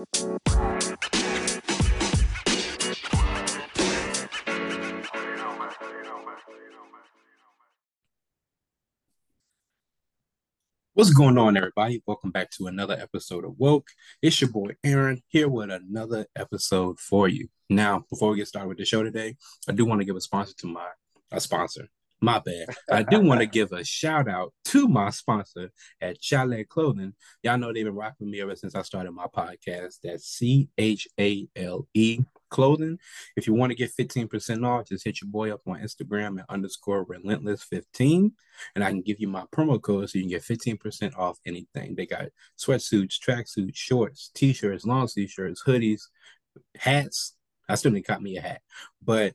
What's going on, everybody? Welcome back to another episode of Woke. It's your boy Aaron here with another episode for you. Now, before we get started with the show today, I do want to give a sponsor to my a sponsor. My bad. I do want to give a shout out to my sponsor at Chale Clothing. Y'all know they've been rocking me ever since I started my podcast. That's C H A L E clothing. If you want to get 15% off, just hit your boy up on Instagram at underscore relentless15. And I can give you my promo code so you can get 15% off anything. They got sweatsuits, tracksuits, shorts, t-shirts, long sleeve shirts, hoodies, hats. I still didn't got me a hat, but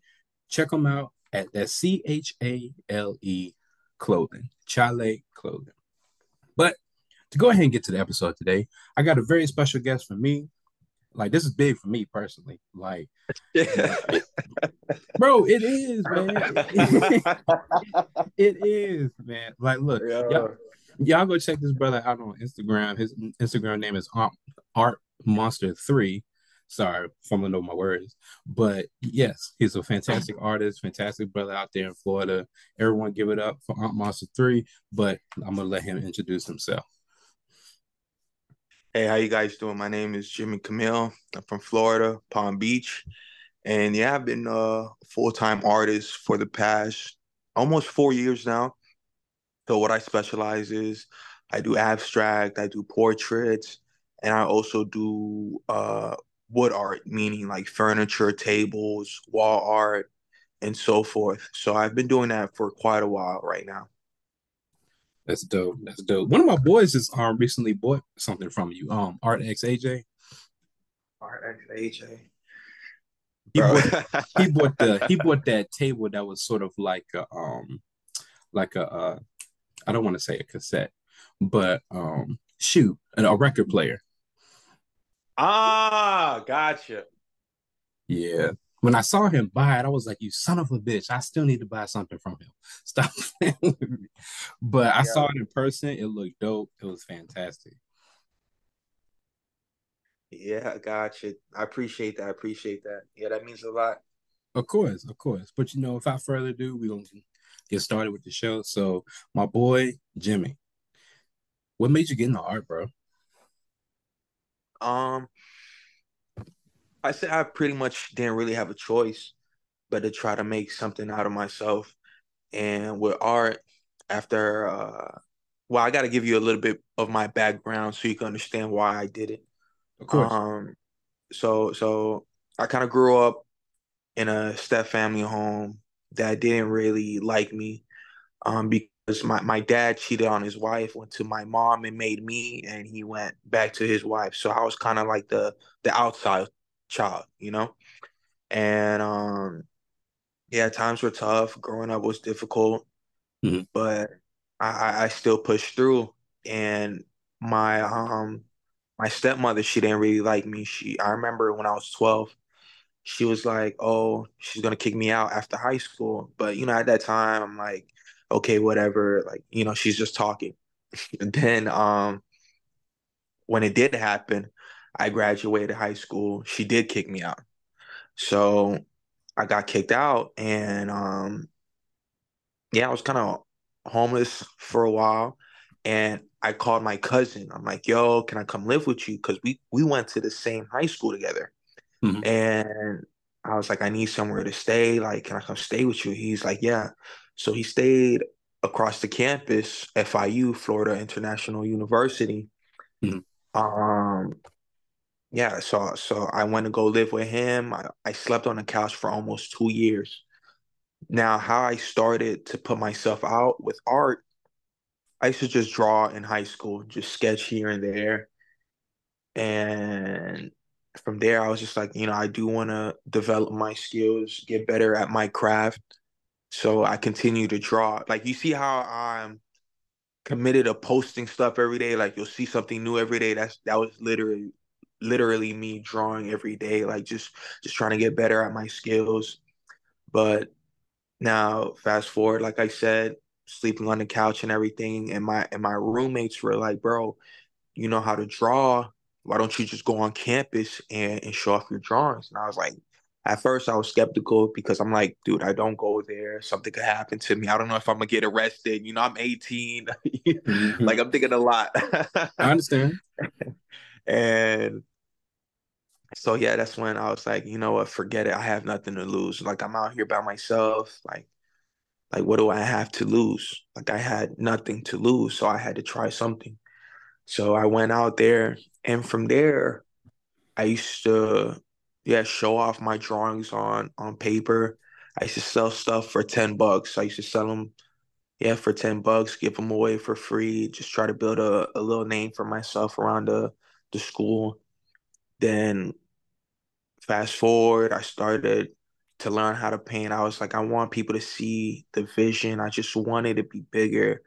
check them out at that C H A L E clothing, Chale clothing. But to go ahead and get to the episode today, I got a very special guest for me. Like this is big for me personally. Like, bro, it is, man. it is, man. Like, look, y'all, y'all go check this brother out on Instagram. His Instagram name is Art Monster Three. Sorry I'm know my words, but yes, he's a fantastic artist, fantastic brother out there in Florida. Everyone, give it up for Art Monster Three. But I'm gonna let him introduce himself. Hey, how you guys doing? My name is Jimmy Camille. I'm from Florida, Palm Beach. And yeah, I've been a full-time artist for the past almost four years now. So what I specialize is I do abstract, I do portraits, and I also do uh, wood art, meaning like furniture, tables, wall art, and so forth. So I've been doing that for quite a while right now. That's dope. That's dope. One of my boys just um recently bought something from you. Um, Art X AJ. Art X AJ. He bought, he bought the he bought that table that was sort of like a um like a uh I don't want to say a cassette, but um shoot, a record player. Ah, gotcha. Yeah when I saw him buy it, I was like, "You son of a bitch! I still need to buy something from him." Stop. but I yeah. saw it in person. It looked dope. It was fantastic. Yeah, gotcha. I appreciate that. I appreciate that. Yeah, that means a lot. Of course, of course. But you know, without further ado, we're gonna get started with the show. So, my boy Jimmy, what made you get into art, bro? Um, I said I pretty much didn't really have a choice but to try to make something out of myself. And with art, after uh well, I gotta give you a little bit of my background so you can understand why I did it. Of course. Um so so I kind of grew up in a step family home that didn't really like me. Um because my, my dad cheated on his wife, went to my mom and made me, and he went back to his wife. So I was kind of like the the outside child, you know? And um yeah, times were tough. Growing up was difficult, mm-hmm. but I, I still pushed through. And my um my stepmother, she didn't really like me. She I remember when I was 12, she was like, Oh, she's gonna kick me out after high school. But you know, at that time I'm like, okay, whatever. Like, you know, she's just talking. and then um when it did happen, I graduated high school, she did kick me out. So I got kicked out and um yeah, I was kind of homeless for a while and I called my cousin. I'm like, "Yo, can I come live with you cuz we we went to the same high school together." Mm-hmm. And I was like, "I need somewhere to stay. Like, can I come stay with you?" He's like, "Yeah." So he stayed across the campus, FIU, Florida International University. Mm-hmm. Um yeah, so so I went to go live with him. I, I slept on the couch for almost two years. Now, how I started to put myself out with art, I used to just draw in high school, just sketch here and there. And from there, I was just like, you know, I do want to develop my skills, get better at my craft. So I continue to draw. Like, you see how I'm committed to posting stuff every day. Like, you'll see something new every day. That's that was literally literally me drawing every day, like just just trying to get better at my skills. But now fast forward, like I said, sleeping on the couch and everything, and my and my roommates were like, bro, you know how to draw. why don't you just go on campus and, and show off your drawings? And I was like, at first I was skeptical because I'm like, dude, I don't go there. Something could happen to me. I don't know if I'm gonna get arrested. You know, I'm 18. mm-hmm. Like I'm thinking a lot. I understand. and so yeah, that's when I was like, you know what, forget it. I have nothing to lose. Like I'm out here by myself. Like, like what do I have to lose? Like I had nothing to lose, so I had to try something. So I went out there, and from there, I used to yeah, show off my drawings on on paper. I used to sell stuff for 10 bucks. I used to sell them, yeah, for 10 bucks, give them away for free, just try to build a, a little name for myself around the, the school. Then fast forward, I started to learn how to paint. I was like, I want people to see the vision. I just wanted to be bigger,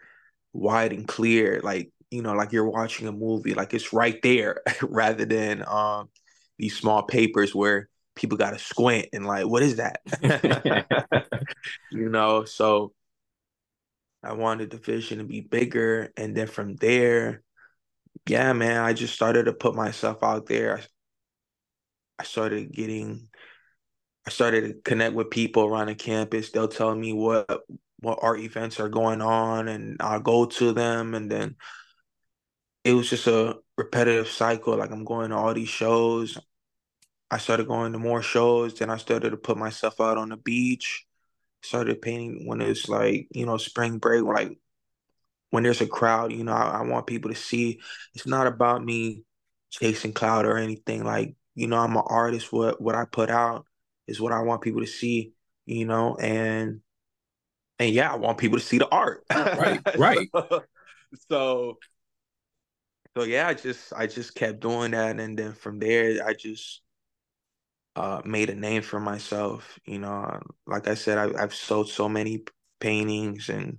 wide and clear, like, you know, like you're watching a movie, like it's right there rather than um these small papers where people got to squint and like, what is that? you know, so I wanted the vision to be bigger. And then from there, yeah, man, I just started to put myself out there. I, I started getting, I started to connect with people around the campus. They'll tell me what what art events are going on, and I'll go to them. And then it was just a repetitive cycle. Like I'm going to all these shows. I started going to more shows. Then I started to put myself out on the beach. Started painting when it's like you know spring break, like when there's a crowd. You know, I, I want people to see. It's not about me chasing cloud or anything. Like you know, I'm an artist. What what I put out is what I want people to see. You know, and and yeah, I want people to see the art. Right, right. so, so so yeah, I just I just kept doing that, and then from there, I just uh, made a name for myself. You know, like I said, I, have sold so many paintings, and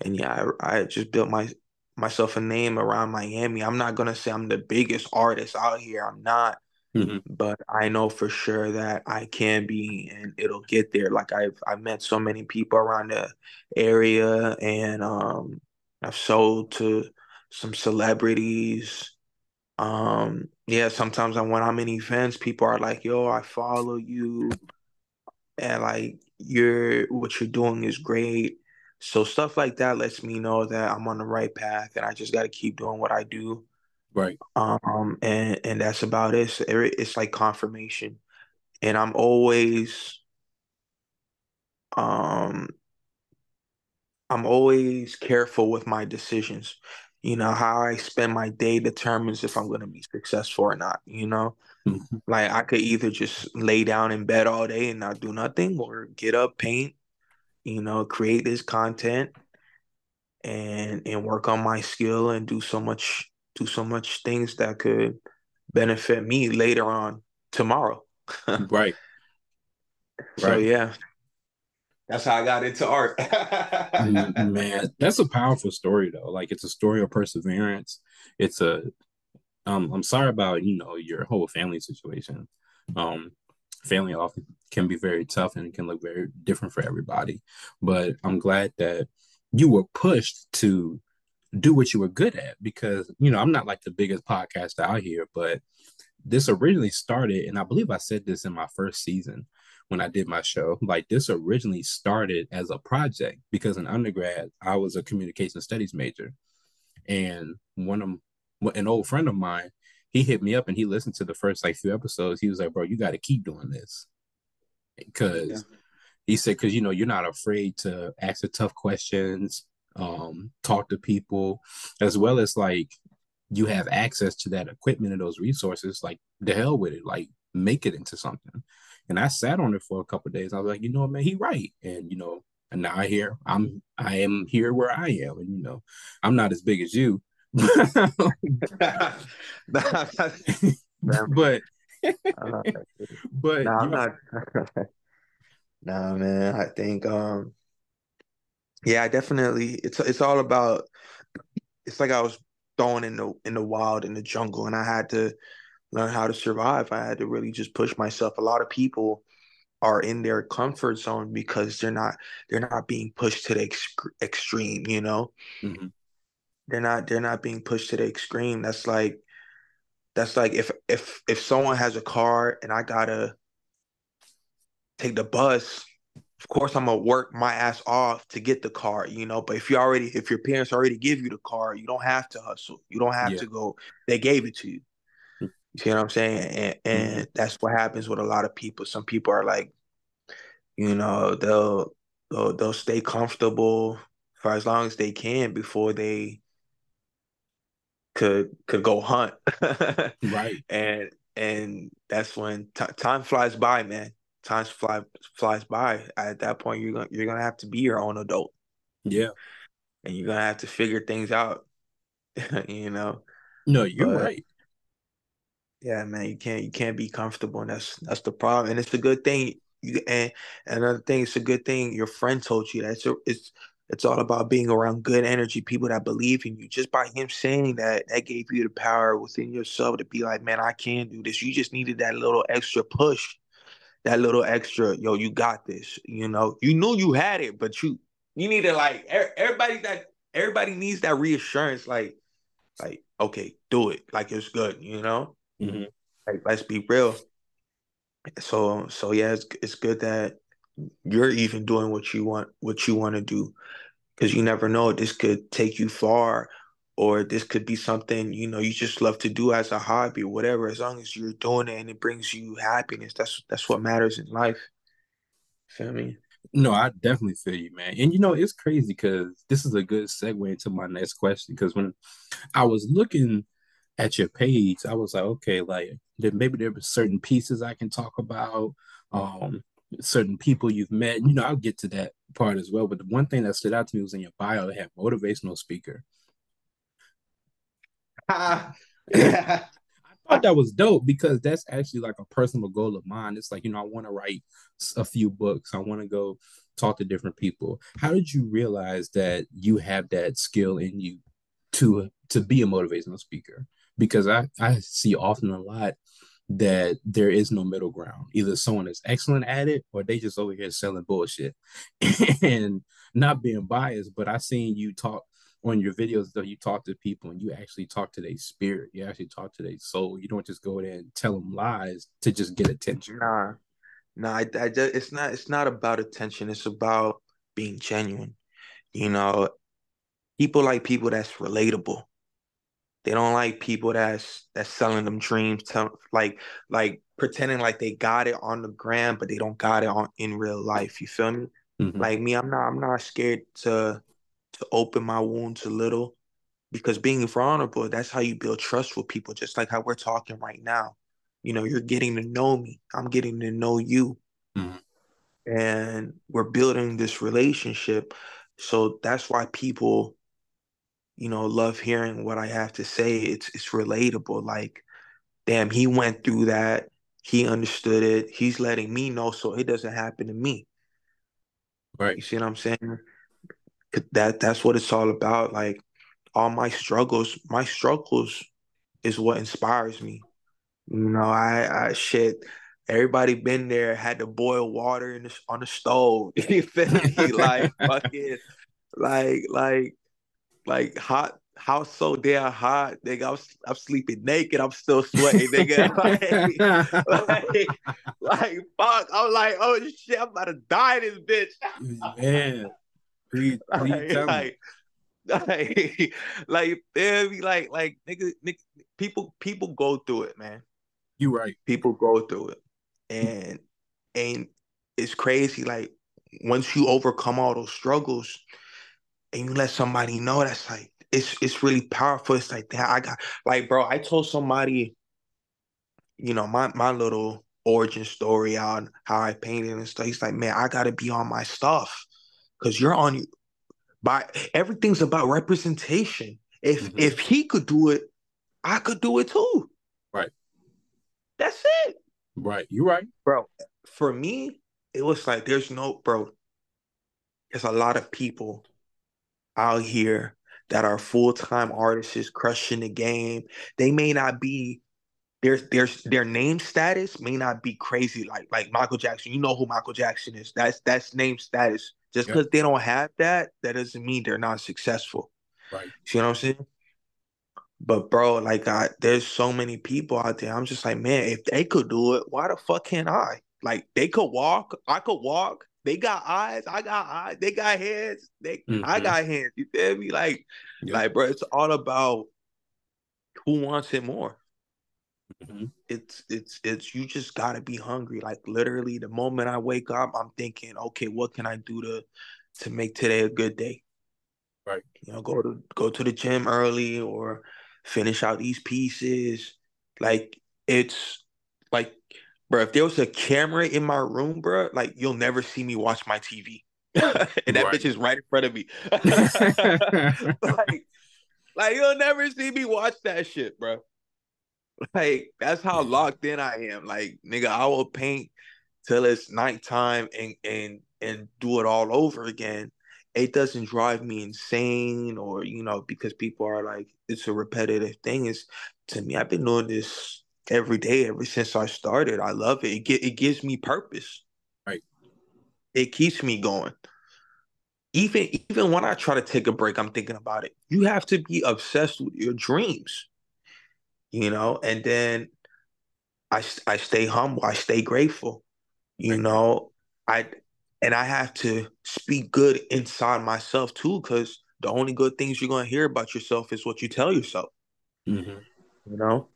and yeah, I, I just built my myself a name around Miami. I'm not gonna say I'm the biggest artist out here. I'm not. Mm-hmm. But I know for sure that I can be, and it'll get there. Like I've I've met so many people around the area, and um, I've sold to some celebrities. Um, yeah, sometimes I when I'm in events, people are like, "Yo, I follow you," and like, "You're what you're doing is great." So stuff like that lets me know that I'm on the right path, and I just got to keep doing what I do. Right. Um, and and that's about it. It's like confirmation, and I'm always, um, I'm always careful with my decisions you know how i spend my day determines if i'm going to be successful or not you know mm-hmm. like i could either just lay down in bed all day and not do nothing or get up paint you know create this content and and work on my skill and do so much do so much things that could benefit me later on tomorrow right so right. yeah that's how I got into art. Man, that's a powerful story though. Like it's a story of perseverance. It's a um I'm sorry about, you know, your whole family situation. Um family often can be very tough and it can look very different for everybody. But I'm glad that you were pushed to do what you were good at because, you know, I'm not like the biggest podcaster out here, but this originally started, and I believe I said this in my first season when I did my show. Like this originally started as a project because in undergrad I was a communication studies major, and one of an old friend of mine, he hit me up and he listened to the first like few episodes. He was like, "Bro, you got to keep doing this," because yeah. he said, "Because you know you're not afraid to ask the tough questions." um talk to people as well as like you have access to that equipment and those resources like the hell with it like make it into something and I sat on it for a couple days. I was like, you know what, man, he right. And you know, and now I hear I'm I am here where I am. And you know, I'm not as big as you. but but no, I'm not nah man. I think um yeah, definitely it's it's all about it's like I was thrown in the in the wild in the jungle and I had to learn how to survive. I had to really just push myself. A lot of people are in their comfort zone because they're not they're not being pushed to the ex- extreme, you know. Mm-hmm. They're not they're not being pushed to the extreme. That's like that's like if if if someone has a car and I gotta take the bus, of course I'm gonna work my ass off to get the car, you know. But if you already if your parents already give you the car, you don't have to hustle. You don't have yeah. to go. They gave it to you. You see what I'm saying? And and mm-hmm. that's what happens with a lot of people. Some people are like, you know, they'll they'll, they'll stay comfortable for as long as they can before they could could go hunt. right. And and that's when t- time flies by, man. Time fly flies by. At that point, you're gonna you're gonna have to be your own adult. Yeah. And you're gonna have to figure things out. you know. No, you're but, right. Yeah, man, you can't you can't be comfortable, and that's that's the problem. And it's a good thing. You, and another thing, it's a good thing your friend told you that. So it's it's all about being around good energy, people that believe in you. Just by him saying that, that gave you the power within yourself to be like, man, I can do this. You just needed that little extra push, that little extra, yo, you got this. You know, you knew you had it, but you you needed like everybody that everybody needs that reassurance, like, like, okay, do it. Like it's good, you know? Mm-hmm. Like, let's be real. So so yeah, it's it's good that you're even doing what you want what you want to do because you never know this could take you far or this could be something you know you just love to do as a hobby or whatever as long as you're doing it and it brings you happiness that's that's what matters in life feel me no i definitely feel you man and you know it's crazy because this is a good segue into my next question because when i was looking at your page i was like okay like maybe there were certain pieces i can talk about um certain people you've met. You know, I'll get to that part as well. But the one thing that stood out to me was in your bio, it had motivational speaker. I thought that was dope because that's actually like a personal goal of mine. It's like, you know, I want to write a few books. I want to go talk to different people. How did you realize that you have that skill in you to to be a motivational speaker? Because I, I see often a lot that there is no middle ground. Either someone is excellent at it or they just over here selling bullshit and not being biased. But I seen you talk on your videos though you talk to people and you actually talk to their spirit. You actually talk to their soul. You don't just go there and tell them lies to just get attention. Nah, nah. I, I just, it's not. It's not about attention. It's about being genuine. You know, people like people that's relatable. They don't like people that's that's selling them dreams, tell, like like pretending like they got it on the gram, but they don't got it on in real life. You feel me? Mm-hmm. Like me, I'm not I'm not scared to to open my wounds a little because being vulnerable, that's how you build trust with people, just like how we're talking right now. You know, you're getting to know me. I'm getting to know you. Mm-hmm. And we're building this relationship. So that's why people you know, love hearing what I have to say. It's it's relatable. Like, damn, he went through that. He understood it. He's letting me know so it doesn't happen to me. Right. You see what I'm saying? That that's what it's all about. Like all my struggles, my struggles is what inspires me. You know, I I shit. Everybody been there, had to boil water in the, on the stove. you feel me? Like fucking, like like like hot house so damn hot, nigga. I'm, I'm sleeping naked. I'm still sweating, nigga. like, like, like, fuck. I'm like, oh shit, I'm about to die in this bitch. Man, please, please like, like. Like, like, like, like, nigga, nigga, people, people go through it, man. You right. People go through it, and and it's crazy. Like, once you overcome all those struggles and you let somebody know that's like it's it's really powerful. It's like that. I got like, bro. I told somebody, you know, my my little origin story on how I painted and stuff. He's like, man, I got to be on my stuff because you're on. By everything's about representation. If mm-hmm. if he could do it, I could do it too. Right. That's it. Right. You're right, bro. For me, it was like there's no bro. There's a lot of people out here that are full time artists crushing the game. They may not be their their their name status may not be crazy like like Michael Jackson. You know who Michael Jackson is. That's that's name status. Just because they don't have that, that doesn't mean they're not successful. Right. You know what I'm saying? But bro, like I, there's so many people out there. I'm just like, man, if they could do it, why the fuck can't I? Like they could walk, I could walk. They got eyes, I got eyes. They got hands, they mm-hmm. I got hands. You feel me? Like, like, bro, it's all about who wants it more. Mm-hmm. It's it's it's you just gotta be hungry. Like literally, the moment I wake up, I'm thinking, okay, what can I do to to make today a good day? Right. You know, go to go to the gym early or finish out these pieces. Like it's like, bro, if there was a camera in my room, bro, like you'll never see me watch my TV. and that right. bitch is right in front of me. like, like you'll never see me watch that shit, bro. Like that's how locked in I am. Like nigga, I will paint till it's nighttime and and and do it all over again. It doesn't drive me insane or you know because people are like it's a repetitive thing. Is to me, I've been doing this every day ever since I started. I love it. It get, it gives me purpose. Right. It keeps me going. Even even when I try to take a break, I'm thinking about it. You have to be obsessed with your dreams you know, and then I I stay humble, I stay grateful, you know, I and I have to speak good inside myself too, because the only good things you're gonna hear about yourself is what you tell yourself. Mm-hmm. You know,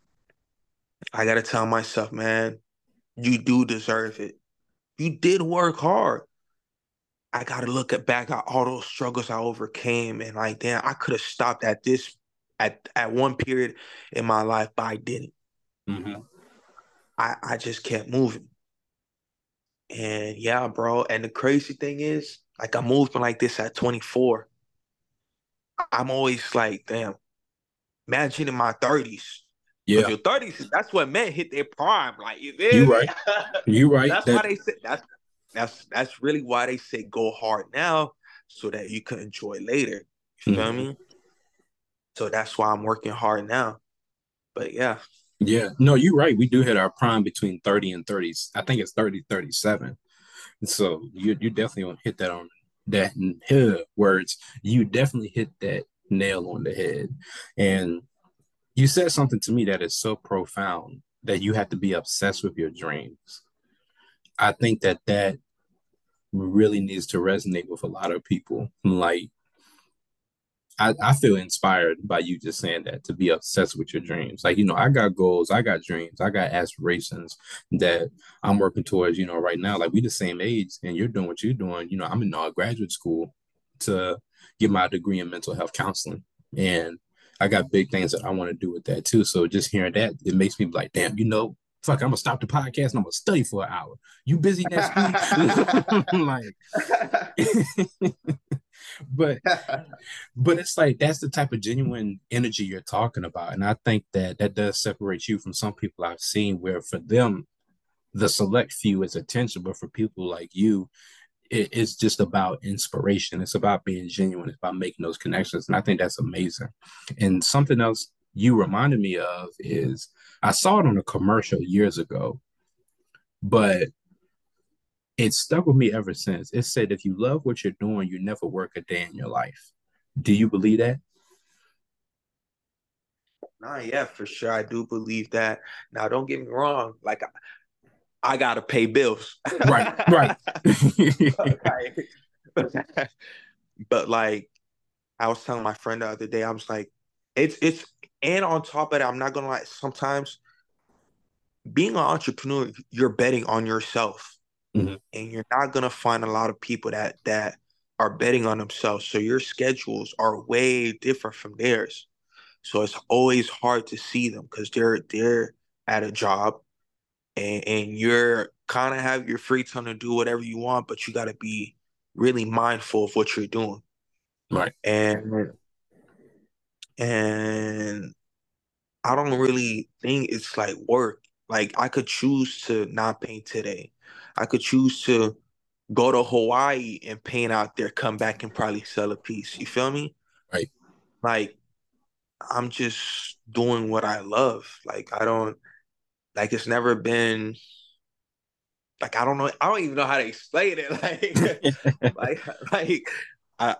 I gotta tell myself, man, you do deserve it. You did work hard. I gotta look at back at all those struggles I overcame, and like, damn, I could have stopped at this at at one period in my life, but I didn't. Mm-hmm. I I just kept moving. And yeah, bro. And the crazy thing is, like I'm moving like this at 24. I'm always like, damn, imagine in my 30s. Yeah. Your 30s, that's when men hit their prime. Like you You right. You right. that's that... why they say that's that's that's really why they say go hard now so that you can enjoy later. You mm-hmm. feel me? So that's why I'm working hard now. But yeah. Yeah. No, you're right. We do hit our prime between 30 and 30s. I think it's 30, 37. So you you definitely hit that on that in words. You definitely hit that nail on the head. And you said something to me that is so profound that you have to be obsessed with your dreams. I think that that really needs to resonate with a lot of people. Like I, I feel inspired by you just saying that to be obsessed with your dreams. Like, you know, I got goals, I got dreams, I got aspirations that I'm working towards, you know, right now. Like we the same age and you're doing what you're doing. You know, I'm in uh, graduate school to get my degree in mental health counseling. And I got big things that I want to do with that too. So just hearing that, it makes me like, damn, you know, fuck, I'm gonna stop the podcast and I'm gonna study for an hour. You busy next week? like but but it's like that's the type of genuine energy you're talking about and i think that that does separate you from some people i've seen where for them the select few is attention but for people like you it, it's just about inspiration it's about being genuine it's about making those connections and i think that's amazing and something else you reminded me of is i saw it on a commercial years ago but it stuck with me ever since. It said, if you love what you're doing, you never work a day in your life. Do you believe that? Nah, yeah, for sure. I do believe that. Now, don't get me wrong. Like, I, gotta pay bills. Right, right. but, but like, I was telling my friend the other day, I was like, it's it's, and on top of that, I'm not gonna lie. Sometimes being an entrepreneur, you're betting on yourself mm-hmm. and you're not gonna find a lot of people that that are betting on themselves. So your schedules are way different from theirs. So it's always hard to see them because they're they're at a job and, and you're kind of have your free time to do whatever you want, but you gotta be really mindful of what you're doing. Right. And and I don't really think it's like work. Like I could choose to not paint today. I could choose to go to Hawaii and paint out there, come back and probably sell a piece. You feel me? Right. Like I'm just doing what I love. Like I don't like it's never been like I don't know I don't even know how to explain it. Like like like I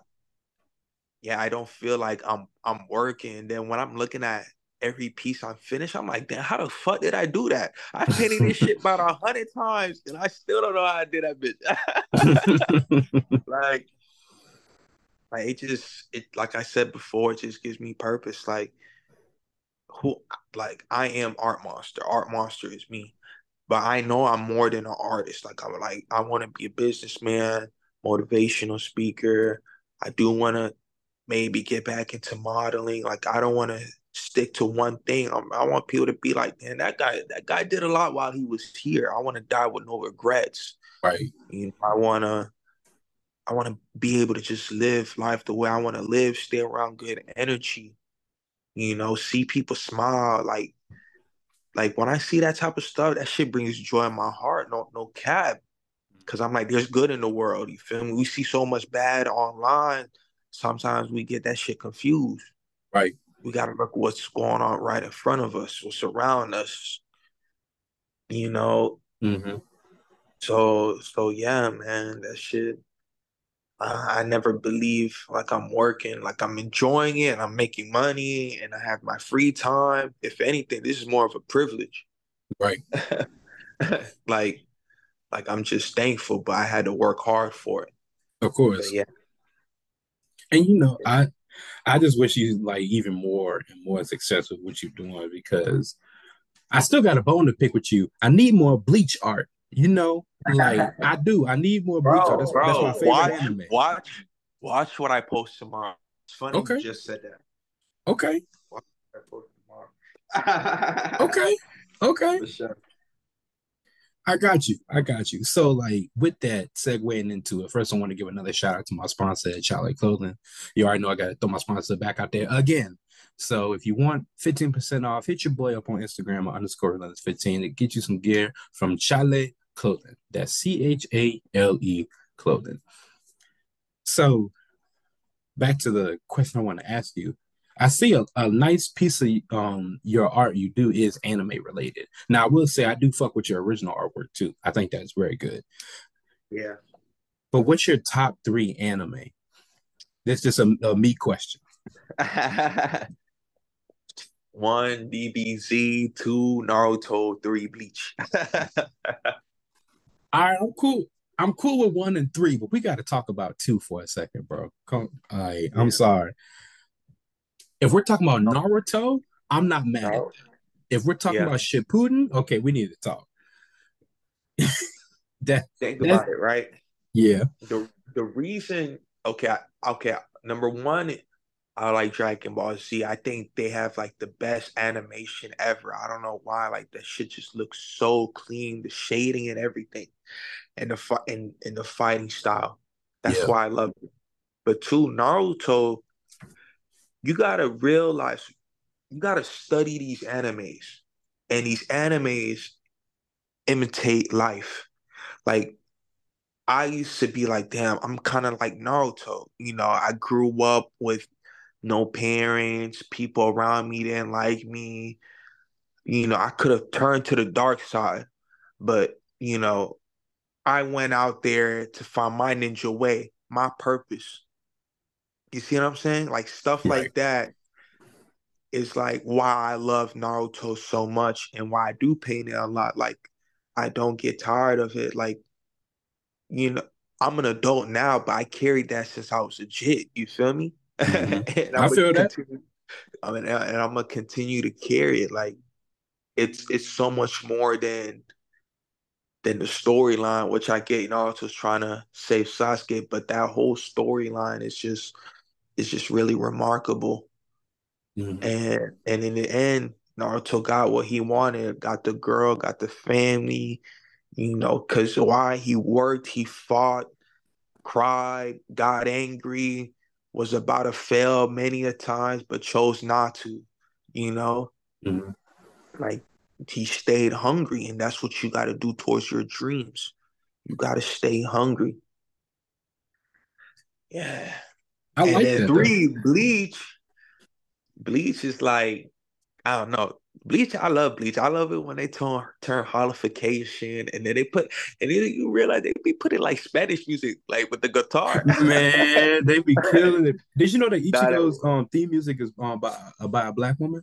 yeah, I don't feel like I'm I'm working. Then when I'm looking at every piece I'm finished, I'm like, damn, how the fuck did I do that? I painted this shit about a hundred times and I still don't know how I did that bitch. like, like it just it like I said before, it just gives me purpose. Like who like I am Art Monster. Art Monster is me. But I know I'm more than an artist. Like I'm like I want to be a businessman, motivational speaker. I do want to maybe get back into modeling. Like I don't want to stick to one thing. I, I want people to be like, man, that guy, that guy did a lot while he was here. I want to die with no regrets. Right. You know, I want to, I want to be able to just live life the way I want to live. Stay around good energy. You know, see people smile. Like, like when I see that type of stuff, that shit brings joy in my heart. No, no cap. Cause I'm like, there's good in the world. You feel me? We see so much bad online sometimes we get that shit confused. Right. We got to look what's going on right in front of us, what's around us. You know. Mm-hmm. So so yeah, man, that shit. I, I never believe like I'm working, like I'm enjoying it, and I'm making money, and I have my free time. If anything, this is more of a privilege. Right. like, like I'm just thankful, but I had to work hard for it. Of course. But yeah. And you know, I I just wish you like even more and more success with what you're doing because I still got a bone to pick with you. I need more bleach art. You know, like I do. I need more bleach. That's, bro, that's my favorite watch, anime. Watch, watch what I post tomorrow. It's funny Okay. you just said that. Okay. Watch what I post tomorrow. Okay. Okay. Sure. I got you. I got you. So, like, with that segueing into it, first, I want to give another shout out to my sponsor at Chale Clothing. You already know I got to throw my sponsor back out there again. So, if you want 15% off, hit your boy up on Instagram underscore relentless 15 to get you some gear from Chale Clothing. That's C H A L E Clothing. So, back to the question I want to ask you. I see a, a nice piece of um your art you do is anime related. Now I will say I do fuck with your original artwork too. I think that's very good. Yeah. But what's your top three anime? That's just a, a me question. One DBZ, two Naruto, three Bleach. All right, I'm cool. I'm cool with one and three, but we got to talk about two for a second, bro. Come, all right, I'm Yeah. sorry. If we're talking about Naruto, I'm not mad. No. If we're talking Yeah. about Shippuden, okay, we need to talk. that Think about it, right? yeah, the the reason okay okay number one I like Dragon Ball Z. I think they have like the best animation ever. I don't know why. Like that shit just looks so clean, the shading and everything, and the fight and, and the fighting style. That's Yeah. why I love it. But two, Naruto, you gotta realize, you gotta study these animes, and these animes imitate life. Like I used to be like, damn, I'm kind of like Naruto. You know, I grew up with no parents, people around me didn't like me. You know, I could have turned to the dark side, but you know, I went out there to find my ninja way, my purpose. You see what I'm saying? Like stuff Right. like that is like why I love Naruto so much and why I do paint it a lot. Like I don't get tired of it. Like you know, I'm an adult now, but I carried that since I was a jit. You feel me? Mhm. and I I'ma feel that. continue- I mean, and I'm gonna continue to carry it. Like it's it's so much more than than the storyline, which I get. Naruto's trying to save Sasuke, but that whole storyline is just is just really remarkable. Mhm. And and in the end, Naruto got what he wanted, got the girl, got the family, you know, because why he worked, he fought, cried, got angry, was about to fail many a times, but chose not to, you know, Mhm. like he stayed hungry, and that's what you got to do towards your dreams. You got to stay hungry. Yeah. I and like then that. though. three, Bleach. Bleach is like, I don't know. Bleach, I love Bleach. I love it when they turn turn hollowfication and then they put and then you realize they be putting like Spanish music, like with the guitar. Man, they be killing it. Did you know that Ichigo's um theme music is um by uh, by a black woman?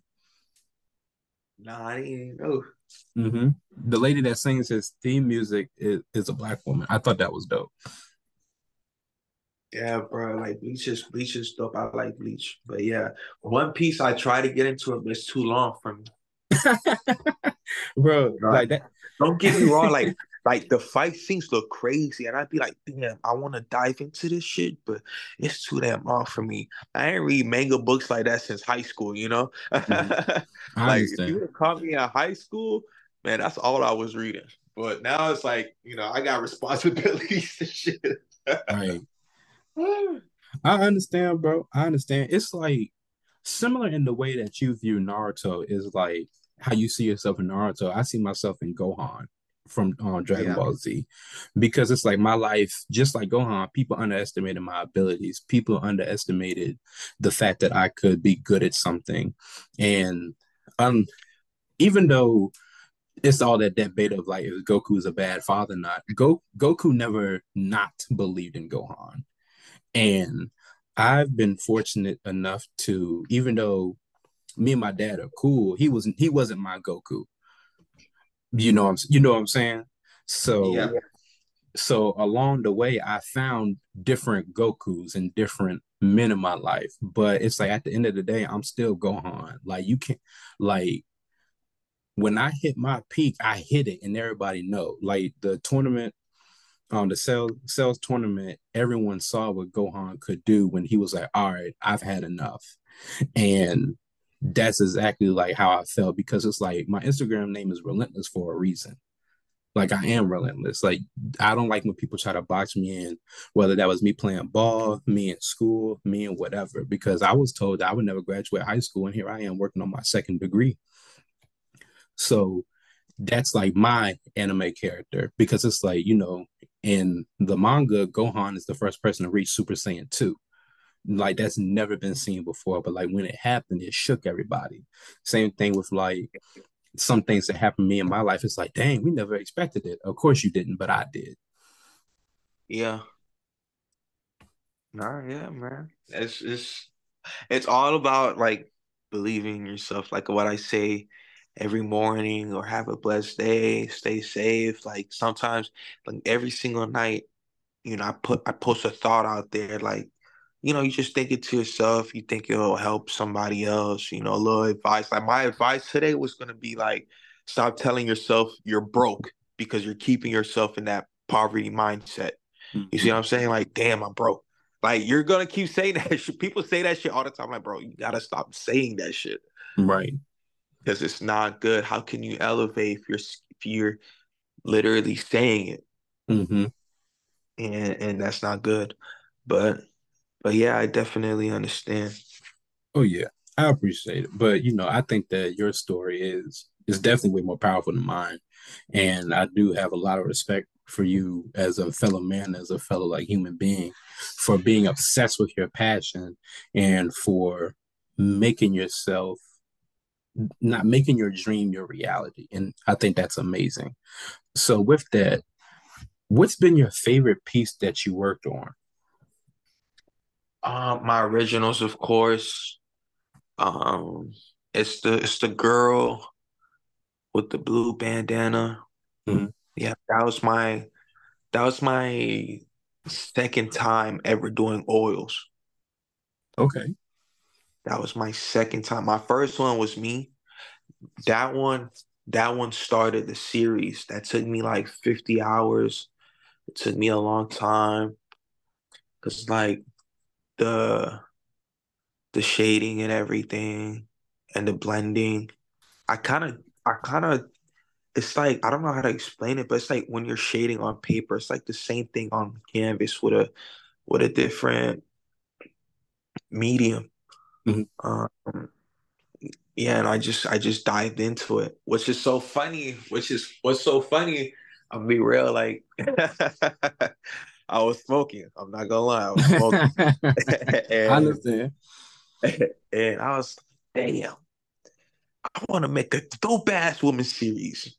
Nah, I didn't know. Mm-hmm. The lady that sings his theme music is, is a black woman. I thought that was dope. Yeah, bro. Like Bleach is Bleach is dope. I like Bleach, but yeah, One Piece. I try to get into it, but it's too long for me. bro, like that. Don't get me wrong. Like, like the fight scenes look crazy, and I'd be like, damn, I want to dive into this shit, but it's too damn long for me. I ain't read manga books like that since high school. You know, mm-hmm. like if you would caught me in high school, man, that's all I was reading. But now it's like, you know, I got responsibilities and shit. right. I understand, bro. I understand. It's like similar in the way that you view Naruto is like how you see yourself in Naruto. I see myself in Gohan from um, Dragon yeah. Ball Z because it's like my life, just like Gohan, people underestimated my abilities. People underestimated the fact that I could be good at something. And um, even though it's all that debate of like if is a bad father, not Go Goku never not believed in Gohan. And I've been fortunate enough to, even though me and my dad are cool, he wasn't he wasn't my Goku. You know I'm you know what I'm saying? So yeah. so along the way I found different Gokus and different men in my life. But it's like at the end of the day, I'm still Gohan. Like you can't like when I hit my peak, I hit it and everybody know. Like the tournament um the Cells Cells tournament, everyone saw what Gohan could do when he was like, all right, I've had enough. And that's exactly like how I felt because it's like my Instagram name is relentless for a reason. Like I am relentless. Like I don't like when people try to box me in, whether that was me playing ball, me in school, me in whatever, because I was told I would never graduate high school, and here I am working on my second degree. So that's like my anime character because it's like you know in the manga, Gohan is the first person to reach Super Saiyan 2. Like that's never been seen before, but like when it happened, it shook everybody. Same thing with like some things that happened to me in my life. It's like, dang, we never expected it. Of course you didn't, but I did. Yeah. Nah, yeah, man. It's it's it's all about like believing in yourself. Like what I say, every morning or have a blessed day, stay safe. Like sometimes, like every single night, you know, I put I post a thought out there, like, you know, you just think it to yourself, you think it'll help somebody else, you know, a little advice. Like my advice today was gonna be like, stop telling yourself you're broke because you're keeping yourself in that poverty mindset. Mm-hmm. You see mm-hmm. what I'm saying? Like, damn, I'm broke. Like you're gonna keep saying that shit. People say that shit all the time. Like, bro, you gotta stop saying that shit. Right because it's not good. How can you elevate if you're if you're literally saying it? Mm-hmm. And and that's not good. But but yeah, I definitely understand. Oh yeah, I appreciate it. But you know, I think that your story is is definitely way more powerful than mine, and I do have a lot of respect for you as a fellow man, as a fellow like human being, for being obsessed with your passion and for making yourself not making your dream your reality. And I think that's amazing. So with that, what's been your favorite piece that you worked on? Um, my originals, of course. Um, it's the it's the girl with the blue bandana. Mm-hmm. Yeah, that was my that was my second time ever doing oils. Okay. That was my second time. My first one was me. That one, that one started the series. That took me like 50 hours. It took me a long time. Cause like the the shading and everything and the blending. I kind of I kind of it's like I don't know how to explain it, but it's like when you're shading on paper, it's like the same thing on canvas with a with a different medium. Mm-hmm. Um, yeah, and I just I just dived into it, which is so funny. Which is what's so funny. I'll be real, like I was smoking. I'm not gonna lie, I was smoking. and, I understand. And I was damn. I want to make a dope ass woman series.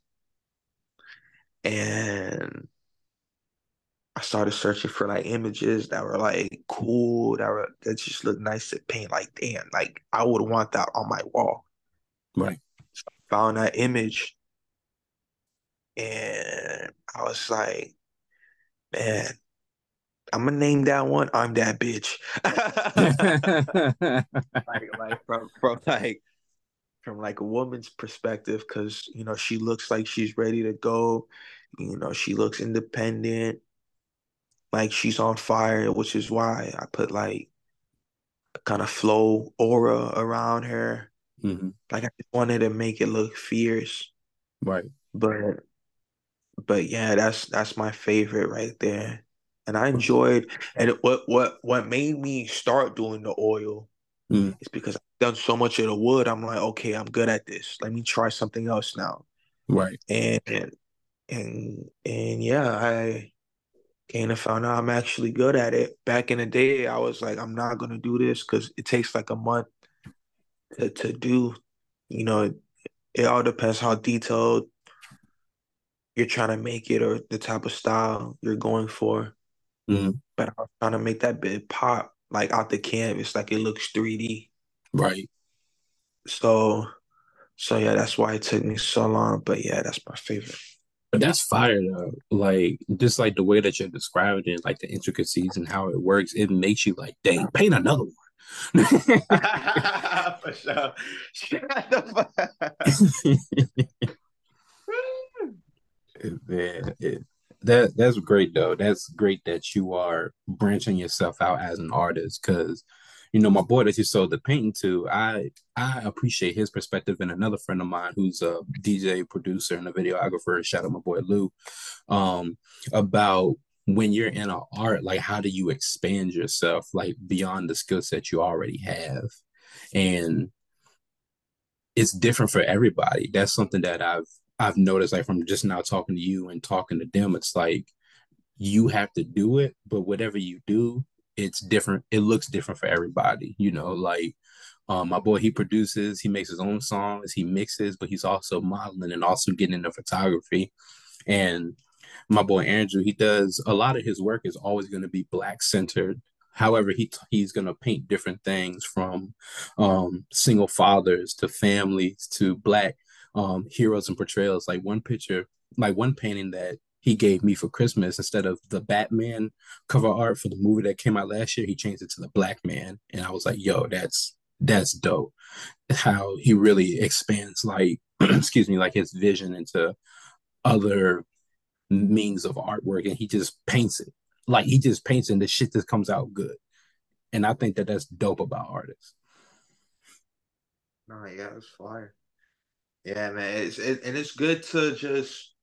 And I started searching for like images that were like cool, that were that just looked nice to paint. Like, damn, like I would want that on my wall. Right. So I found that image and I was like, man, I'm gonna name that one. I'm that bitch. like, like from from like from like a woman's perspective, because you know she looks like she's ready to go. You know she looks independent, like she's on fire, which is why I put like a kind of flow aura around her. Mm-hmm. Like I just wanted to make it look fierce. Right. But but yeah, that's that's my favorite right there. And I enjoyed and what what what made me start doing the oil mm. is because I've done so much of the wood. I'm like, okay, I'm good at this. Let me try something else now. Right. And and and yeah, I came to found out I'm actually good at it. Back in the day, I was like, I'm not gonna do this because it takes like a month to, to do. You know, it, it all depends how detailed you're trying to make it or the type of style you're going for. Mm. But I was trying to make that bit pop like out the canvas, like it looks 3D. Right. So, so yeah, that's why it took me so long. But yeah, that's my favorite. But that's fire though. Like just like the way that you're describing it, like the intricacies and how it works, it makes you like, dang, paint another one. For sure. Shut the fuck. Man, it, that that's great though. That's great that you are branching yourself out as an artist because you know my boy that you sold the painting to i i appreciate his perspective and another friend of mine who's a dj producer and a videographer shout out my boy lou um about when you're in an art like how do you expand yourself like beyond the skill set you already have and it's different for everybody that's something that i've i've noticed like from just now talking to you and talking to them it's like you have to do it but whatever you do it's different. It looks different for everybody. You know, like um, my boy, he produces, he makes his own songs, he mixes, but he's also modeling and also getting into photography. And my boy Andrew, he does a lot of his work is always going to be black centered. However, he he's going to paint different things from um, single fathers to families to black um, heroes and portrayals. Like one picture, like one painting that he gave me for Christmas instead of the Batman cover art for the movie that came out last year, he changed it to the Black Man. And I was like, yo, that's that's dope. How he really expands like excuse me, like his vision into other means of artwork and he just paints it. Like he just paints and the shit just comes out good. And I think that that's dope about artists. No, yeah, it's fire. Yeah, man, it's it, and it's good to just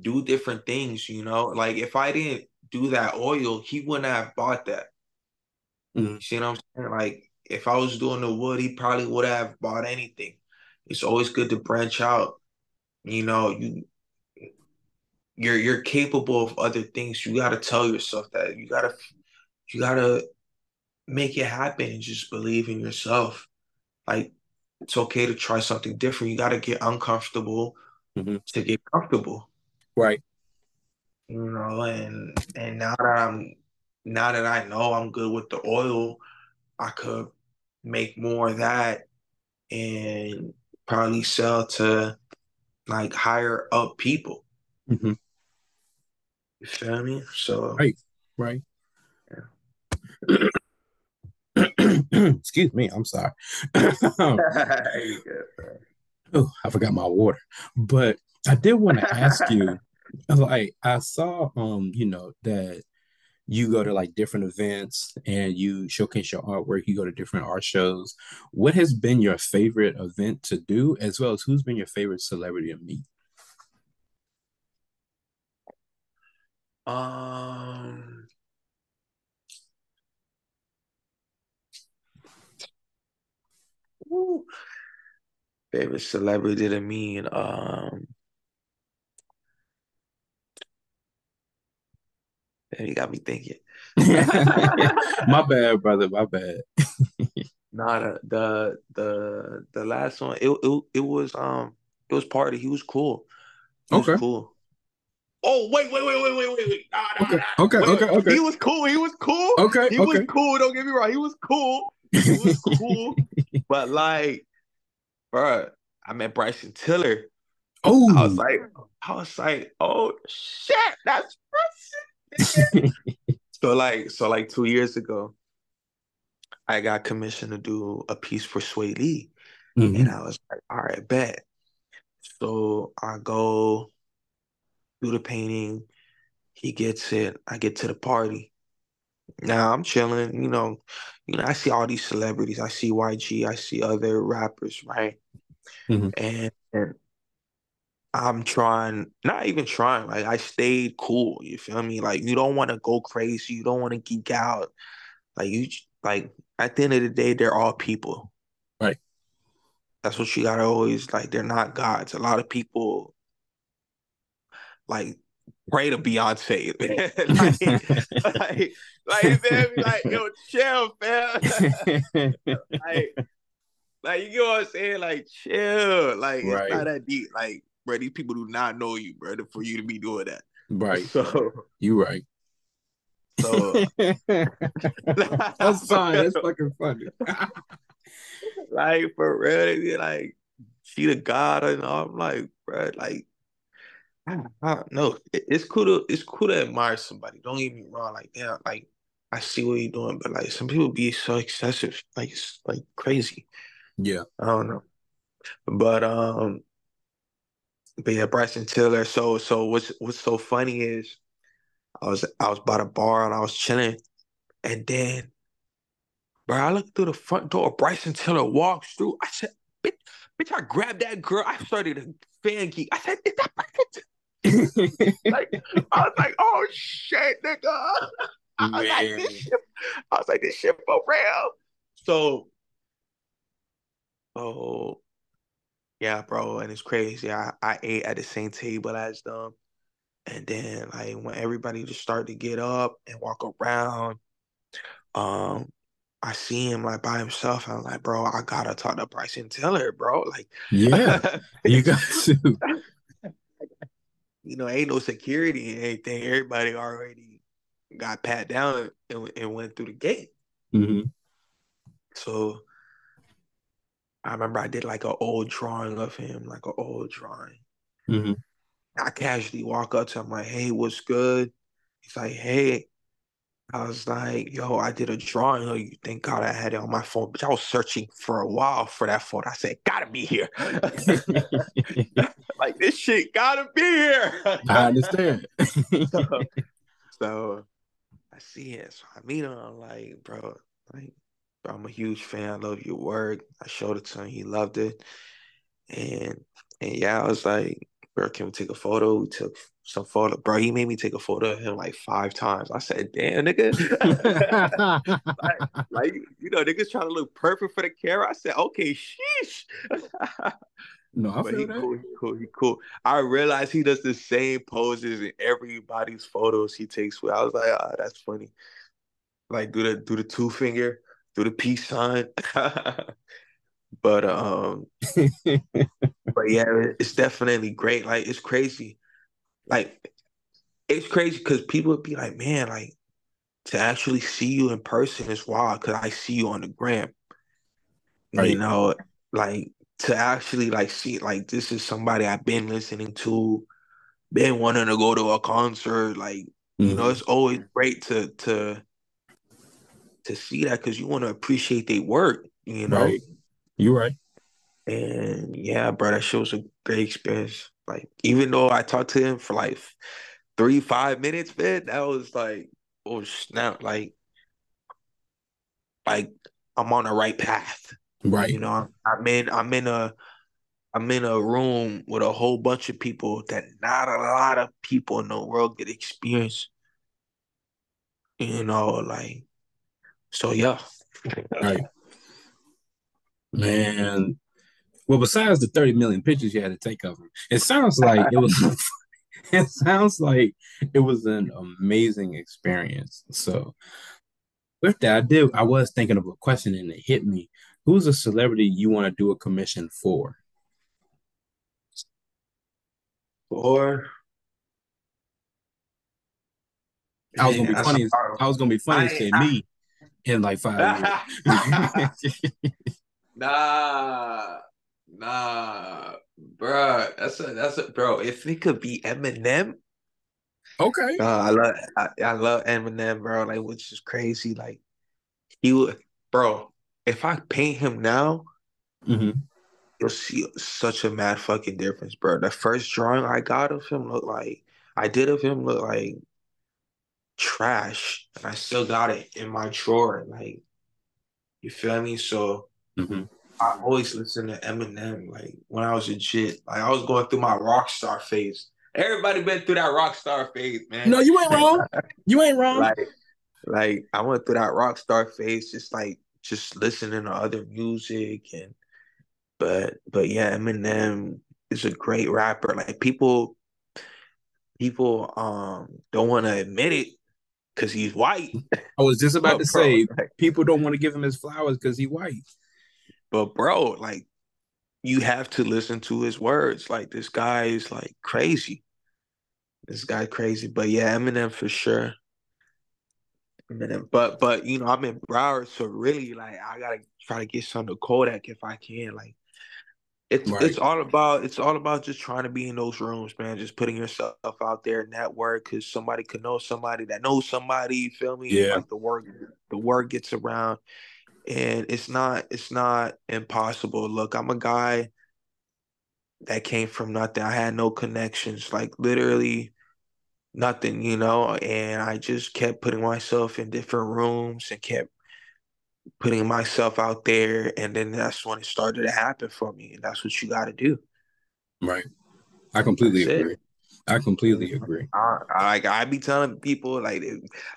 do different things, you know? Like if I didn't do that oil, he wouldn't have bought that. Mm-hmm. See what I'm saying? Like if I was doing the wood, he probably would have bought anything. It's always good to branch out. You know, you you're you're capable of other things. You gotta tell yourself that. You gotta you gotta make it happen and just believe in yourself. Like it's okay to try something different. You gotta get uncomfortable mm-hmm. to get comfortable. Right. You know, and and now that I'm now that I know I'm good with the oil, I could make more of that and probably sell to like higher up people. Mm-hmm. You feel me? So right, right. Yeah. Excuse me, I'm sorry. oh, I forgot my water. But I did want to ask you, like, I saw, um, you know, that you go to like different events and you showcase your artwork. You go to different art shows. What has been your favorite event to do, as well as who's been your favorite celebrity to meet? Um. Ooh. Favorite celebrity to me, um, you got me thinking. my bad, brother. My bad. Nah, the the the, the last one, it, it it was um it was party. He was cool. He Okay. was cool. Oh wait, wait, wait, wait, wait, wait, wait. Nah, nah, Okay, nah. okay, Wait, okay, wait. okay. He was cool. He was cool. Okay, He was cool. Don't get me wrong. He was cool. He was cool. But like, bruh, I met Bryson Tiller. Oh, I was like, I was like, oh shit, that's Bryson. so like, so like two years ago, I got commissioned to do a piece for Swae Lee. Mhm. And I was like, all right, bet. So I go do the painting. He gets it. I get to the party. Now I'm chilling, you know. You know, I see all these celebrities. I see YG. I see other rappers, right? Mhm. And, and I'm trying, not even trying. Like I stayed cool. You feel me? Like you don't want to go crazy. You don't want to geek out. Like you, like at the end of the day, they're all people. Right. That's what you gotta always like. They're not gods. A lot of people like pray to Beyonce. like, like, like, man, be like, yo, chill, man. like, like, you know what I'm saying? Like, chill. Like, Right. it's not that deep. Like, bro, these people do not know you, bro, for you to be doing that. right. So, You right. so That's fine. That's fucking funny. like for real, like, she the god and all. I'm like, bro, like, I, I don't know. It- it's cool to it's cool to admire somebody. Don't get me wrong. Like, yeah, like I see what you're doing, but like some people be so excessive, like it's like crazy. yeah. I don't know. But um, but yeah, Bryson Tiller. So so what's what's so funny is I was I was by the bar and I was chilling, and then, bro, I looked through the front door. Bryson Tiller walks through. I said, bitch, bitch, I grabbed that girl. I started a fan geek. I said, is that Bryson? Like, I was like, oh shit, nigga. I was like, this shit, I was like, this shit for real. So, oh, yeah, bro, and it's crazy. I, I ate at the same table as them. And then like when everybody just started to get up and walk around, um, I see him like by himself. I'm like, bro, I gotta talk to Bryson Tiller, bro. Like, yeah. You got to. you know, ain't no security and anything. Everybody already got pat down and, and went through the gate. hmm So I remember I did like an old drawing of him, like an old drawing. hmm I casually walk up to him like, "Hey, what's good?" He's like, "Hey." I was like, "Yo, I did a drawing of you. Thank God I had it on my phone, but I was searching for a while for that photo. I said, gotta be here. like this shit gotta be here." I understand. so, so I see it. So I meet him. I'm like, bro, like, bro, I'm a huge fan. I love your work. I showed it to him. He loved it. And and yeah, I was like, bro, can we take a photo? We took some photo. Bro, he made me take a photo of him like five times. I said, damn, nigga. like, you know, niggas trying to look perfect for the camera. I said, okay, sheesh. no, I But feel he that. cool, he cool, he cool. I realized he does the same poses in everybody's photos he takes with. I was like, ah, that's funny. Like do the do the two finger, do the peace sign. but um, but yeah, it's definitely great. Like it's crazy. Like it's crazy because people would be like, man, like to actually see you in person is wild because I see you on the gram. Right. You know, like to actually like see like this is somebody I've been listening to, been wanting to go to a concert. Like, you know, Mhm. it's always great to to to see that because you want to appreciate their work, you know. Right. You right. And yeah, bro, that shit was a great experience. Like, even though I talked to him for like three, five minutes, man, that was like, oh snap, like, like I'm on the right path. Right. You know, I'm in, I'm in a, I'm in a room with a whole bunch of people that not a lot of people in the world get experience. You know, like, so yeah. Right. Man. Well, besides the 30 million pictures you had to take of him, it sounds like it was it sounds like it was an amazing experience. So with that, I did. I was thinking of a question and it hit me. Who's a celebrity you want to do a commission for? For I was gonna be funny. I was gonna be funny and say me in like five years. Nah, nah, bruh. That's a that's a bro. If it could be Eminem, okay. uh, I love I, I love Eminem, bro. Like, which is crazy. Like, he would, bro. If I paint him now, hmm you'll see such a mad fucking difference, bro. The first drawing I got of him looked like I did of him look like trash, and I still got it in my drawer. Like, you feel me? So. hmm I always listened to Eminem like when I was a kid. Like I was going through my rock star phase. Everybody been through that rock star phase, man. No, you ain't wrong. You ain't wrong. like, like I went through that rock star phase, just like just listening to other music and but but yeah, Eminem is a great rapper. Like people people um don't want to admit it because he's white. I was just about to bro, say like, people don't want to give him his flowers because he white. But bro, like you have to listen to his words. Like this guy is like crazy. This guy crazy. But yeah, Eminem for sure. Eminem. But but you know, I'm in Broward, so really like I gotta try to get some to Kodak if I can. Like it's Right. it's all about it's all about just trying to be in those rooms, man. Just putting yourself out there, network, because somebody could know somebody that knows somebody. You feel me? Yeah. Like the word the word gets around, and it's not it's not impossible. Look, I'm a guy that came from nothing. I had no connections, like literally nothing, you know. And I just kept putting myself in different rooms and kept putting myself out there, and then that's when it started to happen for me. And that's what you got to do. Right. I completely That's it. agree. I completely agree. I, I like I be telling people like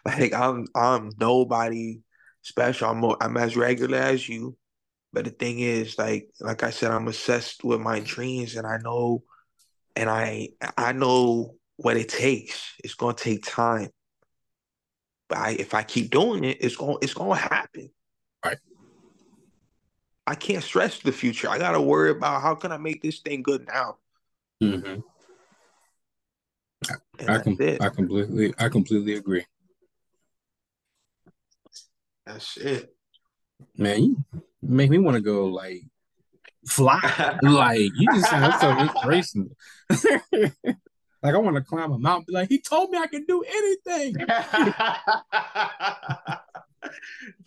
like I'm I'm nobody special. I'm I'm as regular as you. But the thing is, like like I said, I'm obsessed with my dreams, and I know, and I I know what it takes. It's gonna take time. But I, if I keep doing it, it's gonna it's gonna happen. Right. I can't stress the future. I gotta worry about how can I make this thing good now. hmm And I com- I completely I completely agree. That's it. Man, you make me want to go like fly. like you just sound so inspirational. like I want to climb a mountain. Like he told me I can do anything.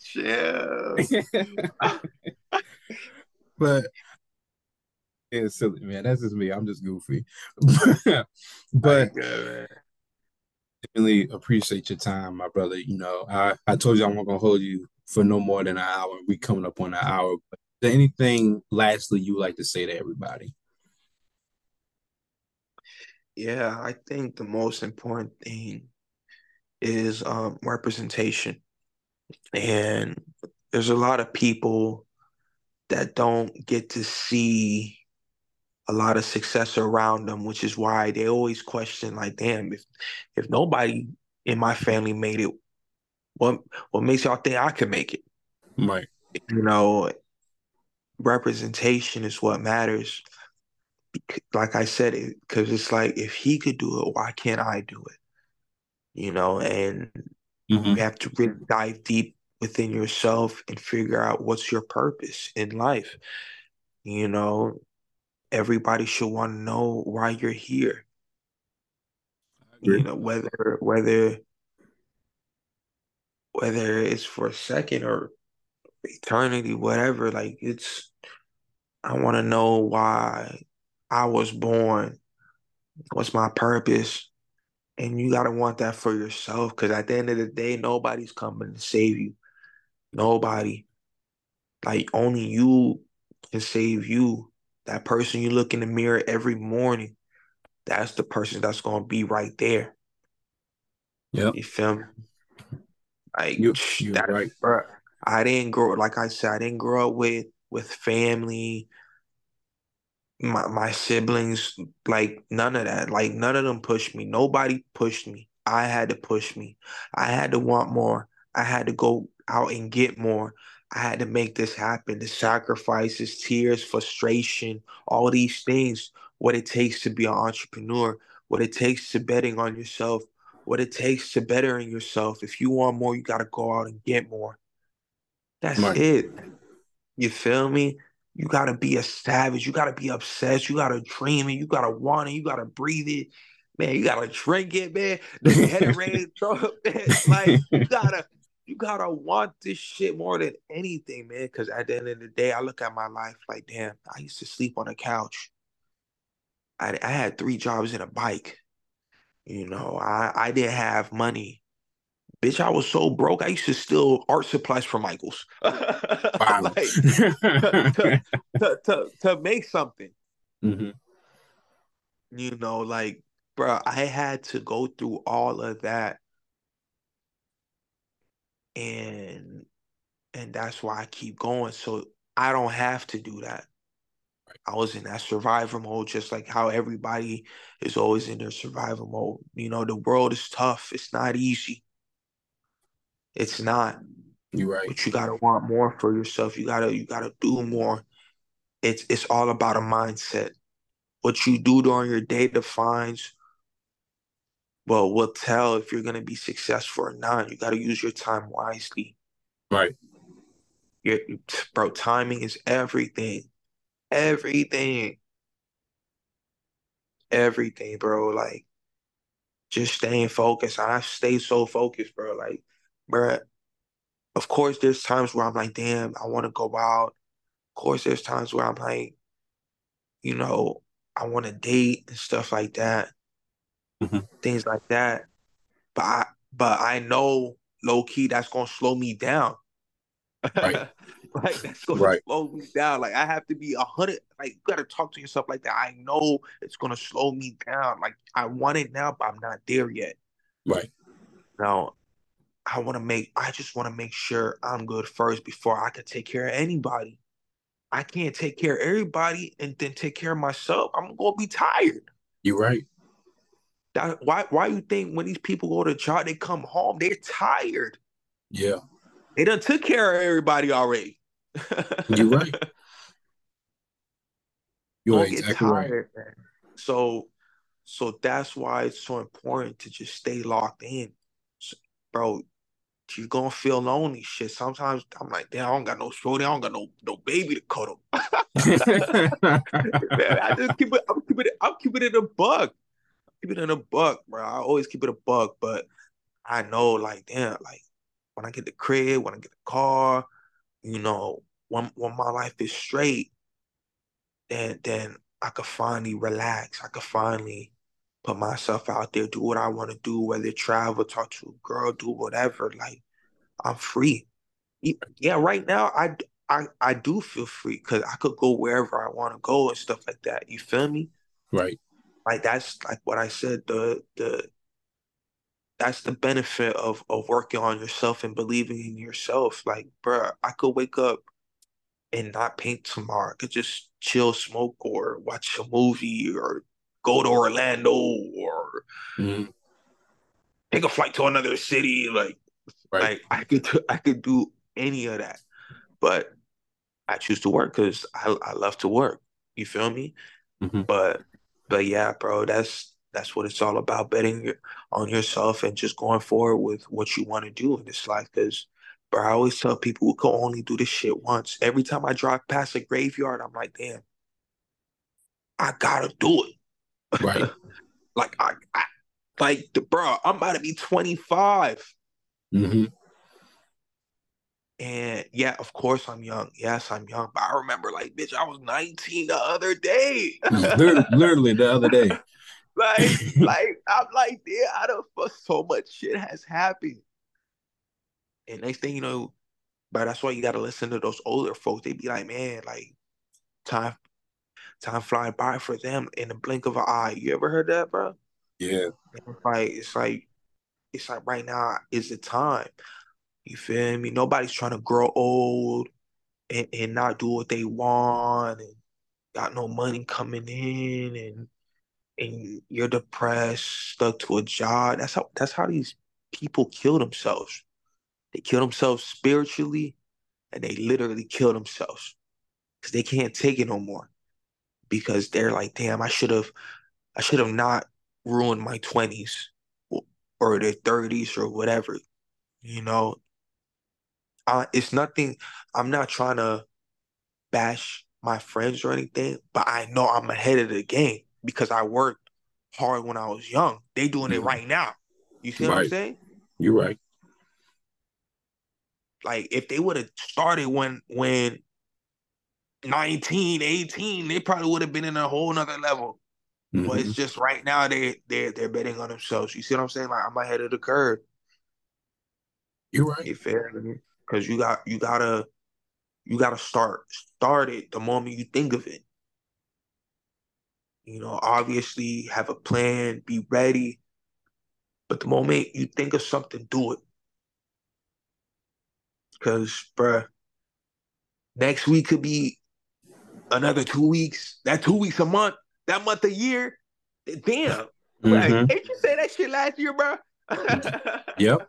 Chill. but it's silly, man. That's just me. I'm just goofy. but Good, really appreciate your time, my brother. You know, I, I told you I'm not gonna hold you for no more than an hour. We coming up on an hour. But is there anything lastly you like to say to everybody? Yeah, I think the most important thing is um, representation. And there's a lot of people that don't get to see a lot of success around them, which is why they always question, like, damn, if if nobody in my family made it, what what makes y'all think I can make it? Right. You know, representation is what matters. Like I said, because it's like if he could do it, why can't I do it? You know, and Mhm. you have to really dive deep within yourself and figure out what's your purpose in life. You know, everybody should want to know why you're here. You know, whether whether whether it's for a second or eternity, whatever, like it's I want to know why I was born, what's my purpose. And you got to want that for yourself because at the end of the day, nobody's coming to save you. Nobody. Like, only you can save you. That person you look in the mirror every morning, that's the person that's going to be right there. Yeah, You feel me? Like, You that, right. bruh, I didn't grow, like I said, I didn't grow up with with family, my my siblings, like none of that. Like none of them pushed me. Nobody pushed me. I had to push me. I had to want more. I had to go. out and get more. I had to make this happen. The sacrifices, tears, frustration, all these things, what it takes to be an entrepreneur, what it takes to betting on yourself, what it takes to bettering yourself. If you want more, you got to go out and get more. That's right. it. You feel me? You got to be a savage. You got to be obsessed. You got to dream it. You got to want it. You got to breathe it. Man, you got to drink it, man. The head Like, you got to you gotta want this shit more than anything, man. Because at the end of the day, I look at my life like, damn, I used to sleep on a couch. I, I had three jobs and a bike. You know, I, I didn't have money. Bitch, I was so broke. I used to steal art supplies from Michaels. like, to, to, to, to, make something. Mm-hmm. You know, like, bro, I had to go through all of that and and that's why I keep going. So I don't have to do that. I was in that survival mode, just like how everybody is always in their survival mode. You know, the world is tough. It's not easy. It's not. You're right. But you gotta want more for yourself. You gotta you gotta do more. It's it's all about a mindset. What you do during your day defines well, we'll tell if you're gonna be successful or not. You got to use your time wisely. Right. Your, bro, timing is everything. Everything. Everything, bro. Like, just staying focused. I stay so focused, bro. Like, bro, of course, there's times where I'm like, damn, I want to go out. Of course, there's times where I'm like, you know, I want to date and stuff like that mm-hmm. things like that. But I but I know low key that's gonna slow me down. Right. like that's gonna right. slow me down. Like I have to be a hundred. Like you gotta talk to yourself like that. I know it's gonna slow me down. Like I want it now, but I'm not there yet. Right. Now, I want to make. I just want to make sure I'm good first before I can take care of anybody. I can't take care of everybody and then take care of myself. I'm gonna be tired. You're right. That why why you think when these people go to job, they come home, they're tired. Yeah. They done took care of everybody already. You're right. You're exactly tired, right. Man. So so that's why it's so important to just stay locked in. So, bro, you're gonna feel lonely. Shit. Sometimes I'm like, damn, I don't got no shorty, I don't got no no baby to cuddle. man, I just keep it, I'm keeping it, I'm keeping it a bug keep it in a buck, bro. I always keep it a buck, but I know, like, damn, like when I get the crib, when I get the car, you know, when when my life is straight, then then I could finally relax. I could finally put myself out there, do what I want to do, whether travel, talk to a girl, do whatever. Like I'm free. Yeah, right now I I I do feel free because I could go wherever I want to go and stuff like that. You feel me? Right like that's like what I said, the the that's the benefit of of working on yourself and believing in yourself. Like, bro, I could wake up and not paint tomorrow. I could just chill, smoke, or watch a movie, or go to Orlando, or mm-hmm. take a flight to another city. Like, right. like I could I could do any of that, but I choose to work because I I love to work. You feel me? Mm-hmm. But but yeah, bro, that's that's what it's all about betting on yourself and just going forward with what you want to do in this life. Because, bro, I always tell people we can only do this shit once. Every time I drive past a graveyard, I'm like, damn, I gotta do it. Right. like I, I, like the bro, I'm about to be 25. Mm-hmm. And yeah, of course I'm young. Yes, I'm young. But I remember like, bitch, I was 19 the other day. literally, literally the other day. like, like I'm like, yeah, I don't fuck so much shit has happened. And next thing you know, but that's why you gotta listen to those older folks. They be like, man, like time time flying by for them in the blink of an eye. You ever heard that, bro? Yeah. It's like it's like it's like right now is the time. You feel me? Nobody's trying to grow old and, and not do what they want and got no money coming in and and you're depressed, stuck to a job. That's how that's how these people kill themselves. They kill themselves spiritually, and they literally kill themselves because they can't take it no more. Because they're like, damn, I should have, I should have not ruined my twenties or their thirties or whatever. You know, uh, it's nothing. I'm not trying to bash my friends or anything, but I know I'm ahead of the game because I worked hard when I was young. They doing it mm-hmm. right now. You see right. what I'm saying? You're right. Like if they would have started when when 19, 18, they probably would have been in a whole nother level. Mm-hmm. But it's mm-hmm. just right now they they they're betting on themselves. You see what I'm saying? Like I'm ahead of the curve. You're right. You fair because you got you gotta you gotta start start it the moment you think of it. You know, obviously have a plan, be ready. But the moment you think of something, do it. Cause, bruh, next week could be another two weeks. That two weeks a month. That month a year. Damn. Mm-hmm. Like, ain't you say that shit last year, bro? yep.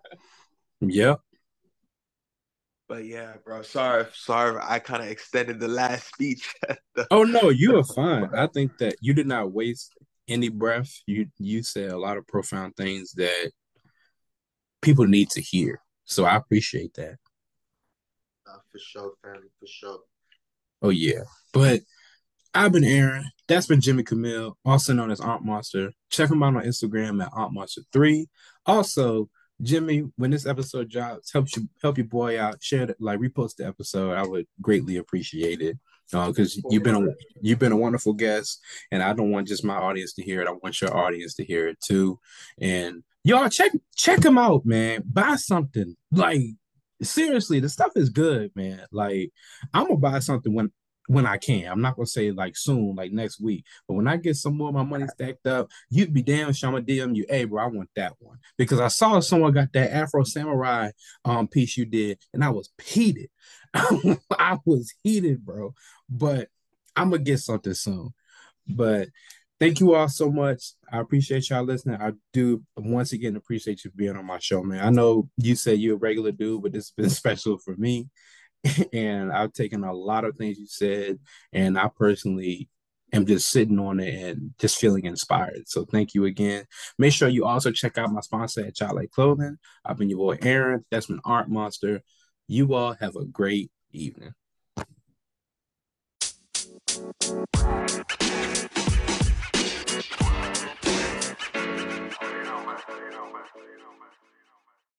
Yep. But yeah, bro. Sorry, sorry. I kind of extended the last speech. oh no, you are fine. I think that you did not waste any breath. You you said a lot of profound things that people need to hear. So I appreciate that. Uh, for sure, family, for sure. Oh yeah, but I've been Aaron. That's been Jimmy Camille, also known as Art Monster. Check him out on Instagram at Art Monster Three. Also, Jimmy, when this episode drops, help you help your boy out. Share it, like repost the episode. I would greatly appreciate it. Because uh, you've been a you've been a wonderful guest, and I don't want just my audience to hear it. I want your audience to hear it too. And y'all check check him out, man. Buy something. Like seriously, the stuff is good, man. Like I'm gonna buy something when when I can. I'm not gonna say like soon, like next week. But when I get some more of my money stacked up, you'd be damn sure I'm gonna DM you, hey bro, I want that one. Because I saw someone got that Afro Samurai um piece you did, and I was heated. I was heated, bro. But I'm gonna get something soon. But thank you all so much. I appreciate y'all listening. I do once again appreciate you being on my show, man. I know you said you're a regular dude, but this has been special for me. And I've taken a lot of things you said, and I personally am just sitting on it and just feeling inspired. So thank you again. Make sure you also check out my sponsor at Child Like Clothing. I've been your boy Aaron. That's been Art Monster. You all have a great evening.